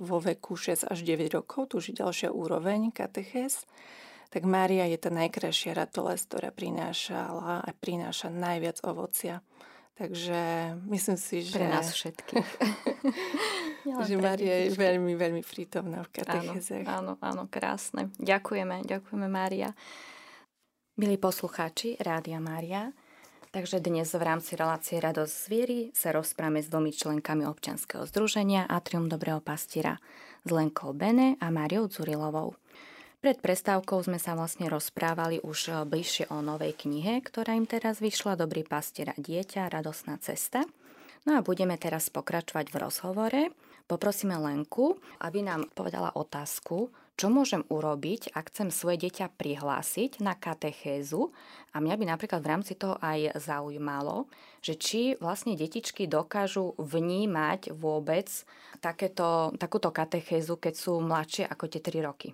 vo veku 6 až 9 rokov, tu už je ďalšia úroveň katechez, tak Mária je tá najkrajšia ratoles, ktorá prinášala a prináša najviac ovocia. Takže myslím si, že... Pre nás všetkých. že Maria je veľmi, veľmi prítomná v katechezech. Áno, áno, áno, krásne. Ďakujeme, ďakujeme Mária. Milí poslucháči Rádia Mária, takže dnes v rámci relácie Radosť zviery sa rozprávame s dvomi členkami občanského združenia Atrium Dobrého pastiera s Lenkou Bene a Máriou Curilovou. Pred prestávkou sme sa vlastne rozprávali už bližšie o novej knihe, ktorá im teraz vyšla Dobrý pastier a dieťa, radosná cesta. No a budeme teraz pokračovať v rozhovore. Poprosíme Lenku, aby nám povedala otázku, čo môžem urobiť, ak chcem svoje dieťa prihlásiť na katechézu. A mňa by napríklad v rámci toho aj zaujímalo, že či vlastne detičky dokážu vnímať vôbec takéto, takúto katechézu, keď sú mladšie ako tie 3 roky.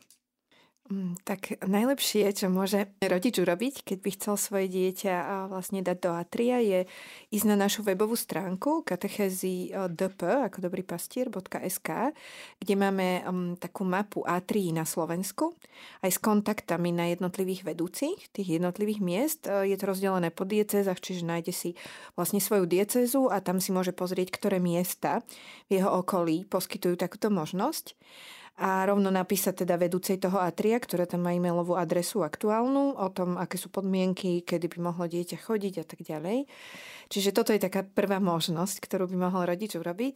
Mm, tak najlepšie, čo môže rodič urobiť, keď by chcel svoje dieťa vlastne dať do Atria, je ísť na našu webovú stránku katechezy dp, ako dobrý pastier.sk, kde máme um, takú mapu Atrii na Slovensku, aj s kontaktami na jednotlivých vedúcich tých jednotlivých miest. Je to rozdelené po diecezach, čiže nájde si vlastne svoju diecezu a tam si môže pozrieť, ktoré miesta v jeho okolí poskytujú takúto možnosť a rovno napísať teda vedúcej toho Atria, ktorá tam má e-mailovú adresu aktuálnu, o tom, aké sú podmienky, kedy by mohlo dieťa chodiť a tak ďalej. Čiže toto je taká prvá možnosť, ktorú by mohol rodič urobiť.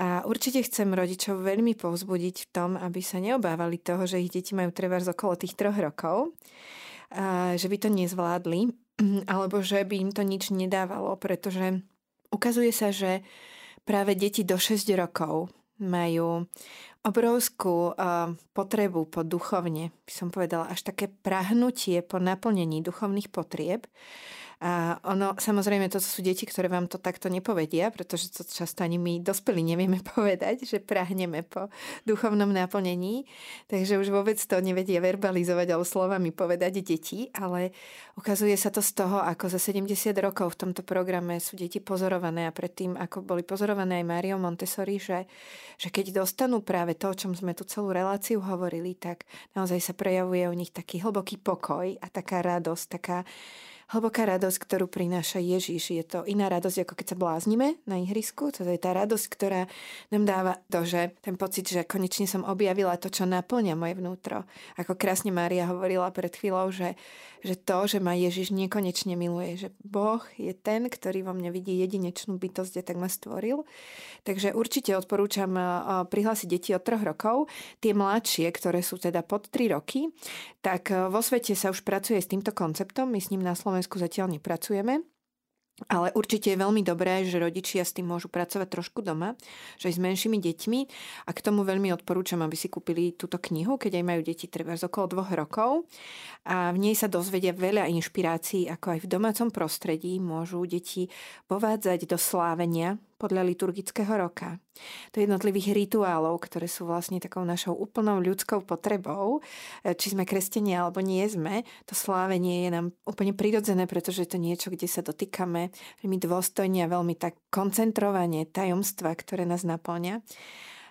A určite chcem rodičov veľmi povzbudiť v tom, aby sa neobávali toho, že ich deti majú z okolo tých troch rokov, a že by to nezvládli, alebo že by im to nič nedávalo, pretože ukazuje sa, že práve deti do 6 rokov majú obrovskú potrebu po duchovne, by som povedala, až také prahnutie po naplnení duchovných potrieb. A ono, samozrejme, to sú deti, ktoré vám to takto nepovedia, pretože to často ani my dospelí nevieme povedať, že prahneme po duchovnom naplnení. Takže už vôbec to nevedia verbalizovať alebo slovami povedať deti, ale ukazuje sa to z toho, ako za 70 rokov v tomto programe sú deti pozorované a predtým, ako boli pozorované aj Mario Montessori, že, že keď dostanú práve to, o čom sme tu celú reláciu hovorili, tak naozaj sa prejavuje u nich taký hlboký pokoj a taká radosť, taká hlboká radosť, ktorú prináša Ježiš. Je to iná radosť, ako keď sa bláznime na ihrisku. To je tá radosť, ktorá nám dáva to, že ten pocit, že konečne som objavila to, čo naplňa moje vnútro. Ako krásne Mária hovorila pred chvíľou, že, že to, že ma Ježiš nekonečne miluje, že Boh je ten, ktorý vo mne vidí jedinečnú bytosť a tak ma stvoril. Takže určite odporúčam prihlásiť deti od troch rokov. Tie mladšie, ktoré sú teda pod 3 roky, tak vo svete sa už pracuje s týmto konceptom. My s ním na Slovensku zatiaľ nepracujeme. Ale určite je veľmi dobré, že rodičia s tým môžu pracovať trošku doma, že aj s menšími deťmi. A k tomu veľmi odporúčam, aby si kúpili túto knihu, keď aj majú deti treba z okolo dvoch rokov. A v nej sa dozvedia veľa inšpirácií, ako aj v domácom prostredí môžu deti povádzať do slávenia podľa liturgického roka. Do jednotlivých rituálov, ktoré sú vlastne takou našou úplnou ľudskou potrebou, e, či sme kresťania alebo nie sme, to slávenie je nám úplne prirodzené, pretože je to niečo, kde sa dotýkame veľmi dôstojne a veľmi tak koncentrovanie tajomstva, ktoré nás naplňa.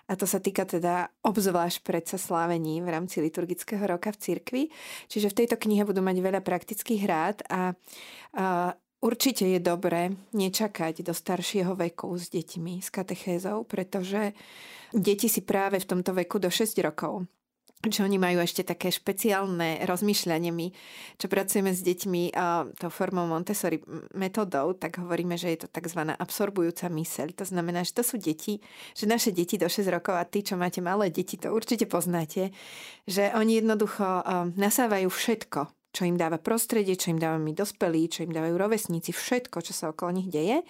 A to sa týka teda obzvlášť predsa slávení v rámci liturgického roka v cirkvi. Čiže v tejto knihe budú mať veľa praktických rád a, a Určite je dobré nečakať do staršieho veku s deťmi, s katechézou, pretože deti si práve v tomto veku do 6 rokov že oni majú ešte také špeciálne rozmýšľanie. My, čo pracujeme s deťmi uh, tou formou Montessori metodou, tak hovoríme, že je to tzv. absorbujúca myseľ. To znamená, že to sú deti, že naše deti do 6 rokov a tí, čo máte malé deti, to určite poznáte, že oni jednoducho nasávajú všetko, čo im dáva prostredie, čo im dávame my dospelí, čo im dávajú rovesníci, všetko, čo sa okolo nich deje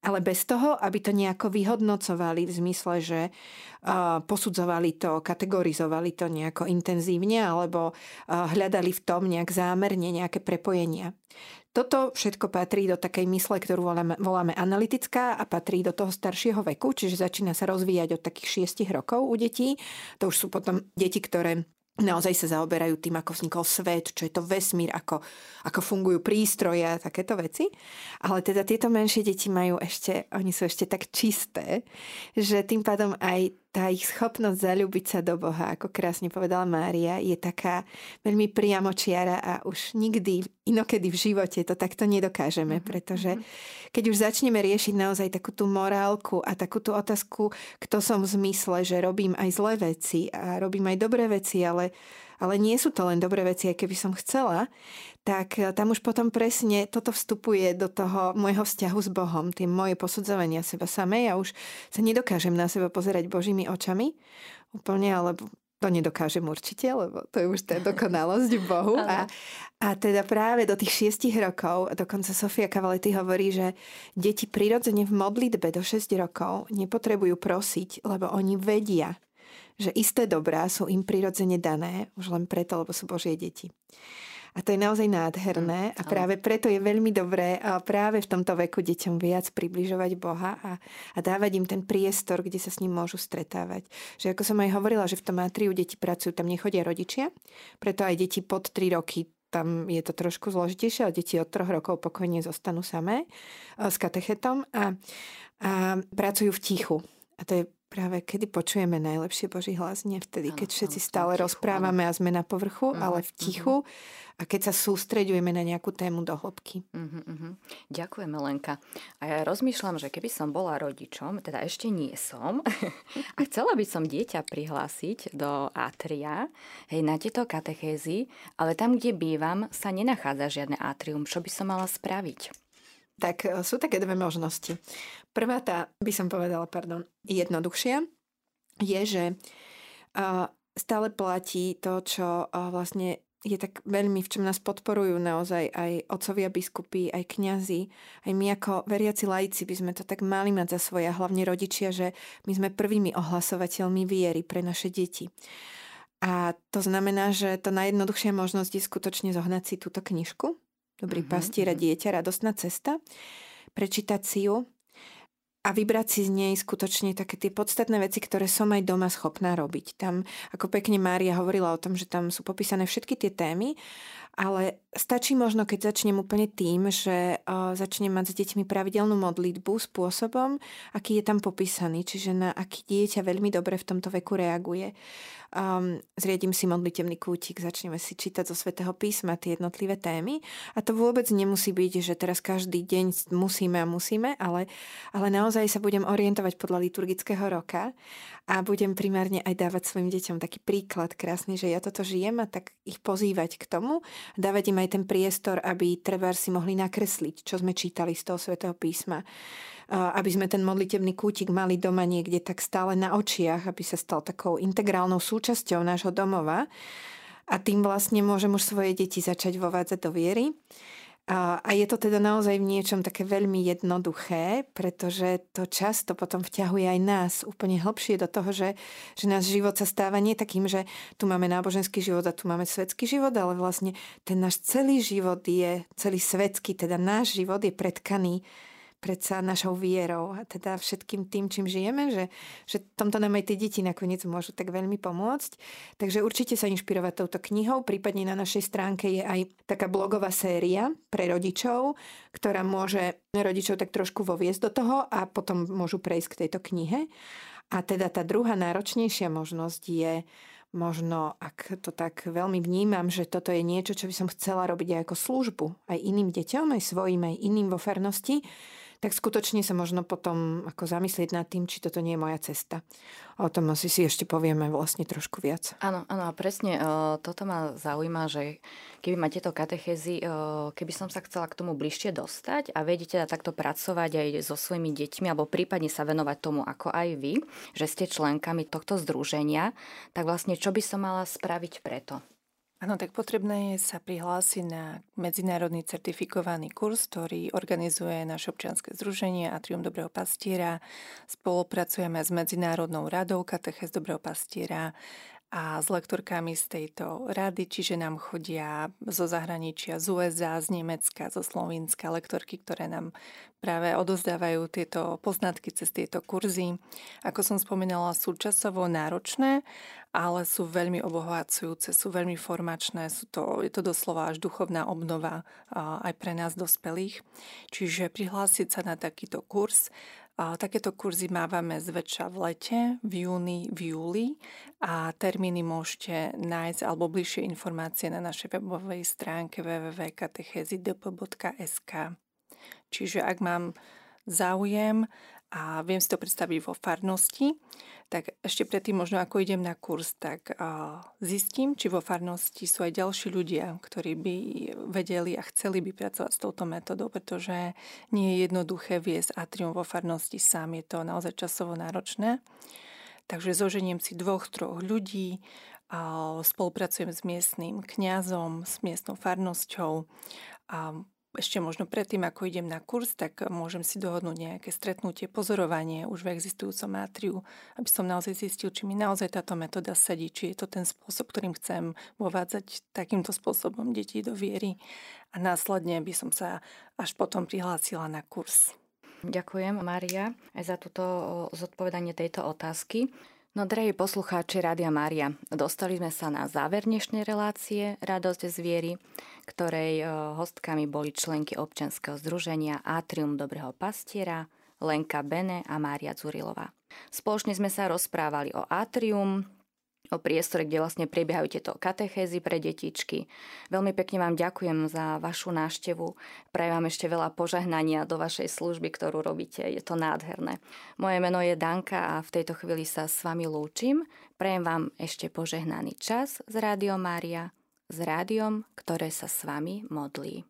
ale bez toho, aby to nejako vyhodnocovali v zmysle, že uh, posudzovali to, kategorizovali to nejako intenzívne alebo uh, hľadali v tom nejak zámerne nejaké prepojenia. Toto všetko patrí do takej mysle, ktorú voláme, voláme analytická a patrí do toho staršieho veku, čiže začína sa rozvíjať od takých 6 rokov u detí. To už sú potom deti, ktoré naozaj sa zaoberajú tým, ako vznikol svet, čo je to vesmír, ako, ako fungujú prístroje a takéto veci. Ale teda tieto menšie deti majú ešte, oni sú ešte tak čisté, že tým pádom aj tá ich schopnosť zalúbiť sa do Boha, ako krásne povedala Mária, je taká veľmi priamočiara a už nikdy, inokedy v živote to takto nedokážeme, mhm, pretože mhm. keď už začneme riešiť naozaj takú tú morálku a takú tú otázku, kto som v zmysle, že robím aj zlé veci a robím aj dobré veci, ale ale nie sú to len dobré veci, aj keby som chcela, tak eh, tam už potom presne toto vstupuje do toho môjho vzťahu s Bohom, tie moje posudzovania seba samej a už sa nedokážem na seba pozerať Božími očami. Úplne, alebo to nedokážem určite, lebo to je už tá dokonalosť v Bohu. A, a teda práve do tých šiestich rokov, dokonca Sofia Cavalety hovorí, že deti prirodzene v modlitbe do 6 rokov nepotrebujú prosiť, lebo oni vedia, že isté dobrá sú im prirodzene dané, už len preto, lebo sú Božie deti. A to je naozaj nádherné a práve preto je veľmi dobré práve v tomto veku deťom viac približovať Boha a, a dávať im ten priestor, kde sa s ním môžu stretávať. Že ako som aj hovorila, že v tom atriu deti pracujú, tam nechodia rodičia, preto aj deti pod 3 roky tam je to trošku zložitejšie, ale deti od troch rokov pokojne zostanú samé s katechetom a, a pracujú v tichu. A to je práve kedy počujeme najlepšie Boží hlas, nie vtedy, keď všetci stále rozprávame a sme na povrchu, uh-huh, ale v tichu uh-huh. a keď sa sústreďujeme na nejakú tému do hĺbky. Uh-huh, uh-huh. Ďakujeme, Lenka. A ja rozmýšľam, že keby som bola rodičom, teda ešte nie som, a chcela by som dieťa prihlásiť do atria, hej, na tieto katechézy, ale tam, kde bývam, sa nenachádza žiadne atrium. Čo by som mala spraviť? Tak e, sú také dve možnosti. Prvá tá, by som povedala, pardon, jednoduchšia, je, že e, stále platí to, čo e, vlastne je tak veľmi, v čom nás podporujú naozaj aj otcovia biskupy, aj kňazi, aj my ako veriaci laici by sme to tak mali mať za svoje, a hlavne rodičia, že my sme prvými ohlasovateľmi viery pre naše deti. A to znamená, že to najjednoduchšia možnosť je skutočne zohnať si túto knižku, Dobrý mm-hmm. pastier a mhm. dieťa, radostná cesta. Prečítať si ju a vybrať si z nej skutočne také tie podstatné veci, ktoré som aj doma schopná robiť. Tam, ako pekne Mária hovorila o tom, že tam sú popísané všetky tie témy, ale stačí možno, keď začnem úplne tým, že uh, začnem mať s deťmi pravidelnú modlitbu spôsobom, aký je tam popísaný, čiže na aký dieťa veľmi dobre v tomto veku reaguje um, zriedím si modlitevný kútik, začneme si čítať zo svätého písma tie jednotlivé témy. A to vôbec nemusí byť, že teraz každý deň musíme a musíme, ale, ale naozaj sa budem orientovať podľa liturgického roka a budem primárne aj dávať svojim deťom taký príklad krásny, že ja toto žijem a tak ich pozývať k tomu, dávať im aj ten priestor, aby treba si mohli nakresliť, čo sme čítali z toho svätého písma aby sme ten modlitebný kútik mali doma niekde tak stále na očiach, aby sa stal takou integrálnou súčasťou nášho domova. A tým vlastne môžem už svoje deti začať vovádzať do viery. A je to teda naozaj v niečom také veľmi jednoduché, pretože to často potom vťahuje aj nás úplne hlbšie do toho, že, že náš život sa stáva nie takým, že tu máme náboženský život a tu máme svetský život, ale vlastne ten náš celý život je, celý svetský, teda náš život je pretkaný predsa našou vierou a teda všetkým tým, čím žijeme, že, že tomto nám aj tie deti nakoniec môžu tak veľmi pomôcť. Takže určite sa inšpirovať touto knihou, prípadne na našej stránke je aj taká blogová séria pre rodičov, ktorá môže rodičov tak trošku voviesť do toho a potom môžu prejsť k tejto knihe. A teda tá druhá náročnejšia možnosť je možno, ak to tak veľmi vnímam, že toto je niečo, čo by som chcela robiť aj ako službu, aj iným deťom, aj svojim, aj iným vo fernosti, tak skutočne sa možno potom ako zamyslieť nad tým, či toto nie je moja cesta. O tom asi si ešte povieme vlastne trošku viac. Áno, áno a presne toto ma zaujíma, že keby ma tieto katechézy, keby som sa chcela k tomu bližšie dostať a vedete teda takto pracovať aj so svojimi deťmi alebo prípadne sa venovať tomu ako aj vy, že ste členkami tohto združenia, tak vlastne čo by som mala spraviť preto? Áno, tak potrebné je sa prihlásiť na medzinárodný certifikovaný kurz, ktorý organizuje naše občianske združenie Atrium Dobrého pastiera. Spolupracujeme s Medzinárodnou radou Kateches Dobrého pastiera a s lektorkami z tejto rady, čiže nám chodia zo zahraničia, z USA, z Nemecka, zo Slovenska lektorky, ktoré nám práve odozdávajú tieto poznatky cez tieto kurzy. Ako som spomínala, sú časovo náročné, ale sú veľmi obohacujúce, sú veľmi formačné, sú to, je to doslova až duchovná obnova aj pre nás dospelých. Čiže prihlásiť sa na takýto kurz Takéto kurzy mávame zväčša v lete, v júni, v júli a termíny môžete nájsť alebo bližšie informácie na našej webovej stránke www.katechezidp.sk. Čiže ak mám záujem a viem si to predstaviť vo farnosti, tak ešte predtým možno ako idem na kurz, tak zistím, či vo farnosti sú aj ďalší ľudia, ktorí by vedeli a chceli by pracovať s touto metodou, pretože nie je jednoduché viesť atrium vo farnosti sám, je to naozaj časovo náročné. Takže zoženiem si dvoch, troch ľudí, spolupracujem s miestnym kňazom, s miestnou farnosťou a ešte možno predtým, ako idem na kurz, tak môžem si dohodnúť nejaké stretnutie, pozorovanie už v existujúcom mátriu, aby som naozaj zistil, či mi naozaj táto metóda sedí, či je to ten spôsob, ktorým chcem vovádzať takýmto spôsobom detí do viery. A následne by som sa až potom prihlásila na kurz. Ďakujem, Maria, aj za túto zodpovedanie tejto otázky. No, drahí poslucháči Rádia Mária, dostali sme sa na záver dnešnej relácie Radosť z viery, ktorej e, hostkami boli členky občianskeho združenia Atrium Dobrého pastiera, Lenka Bene a Mária Zurilová. Spoločne sme sa rozprávali o Atrium, o priestore, kde vlastne prebiehajú tieto katechézy pre detičky. Veľmi pekne vám ďakujem za vašu návštevu. Prajem vám ešte veľa požehnania do vašej služby, ktorú robíte. Je to nádherné. Moje meno je Danka a v tejto chvíli sa s vami lúčim. Prajem vám ešte požehnaný čas z Rádio Mária, s rádiom, ktoré sa s vami modlí.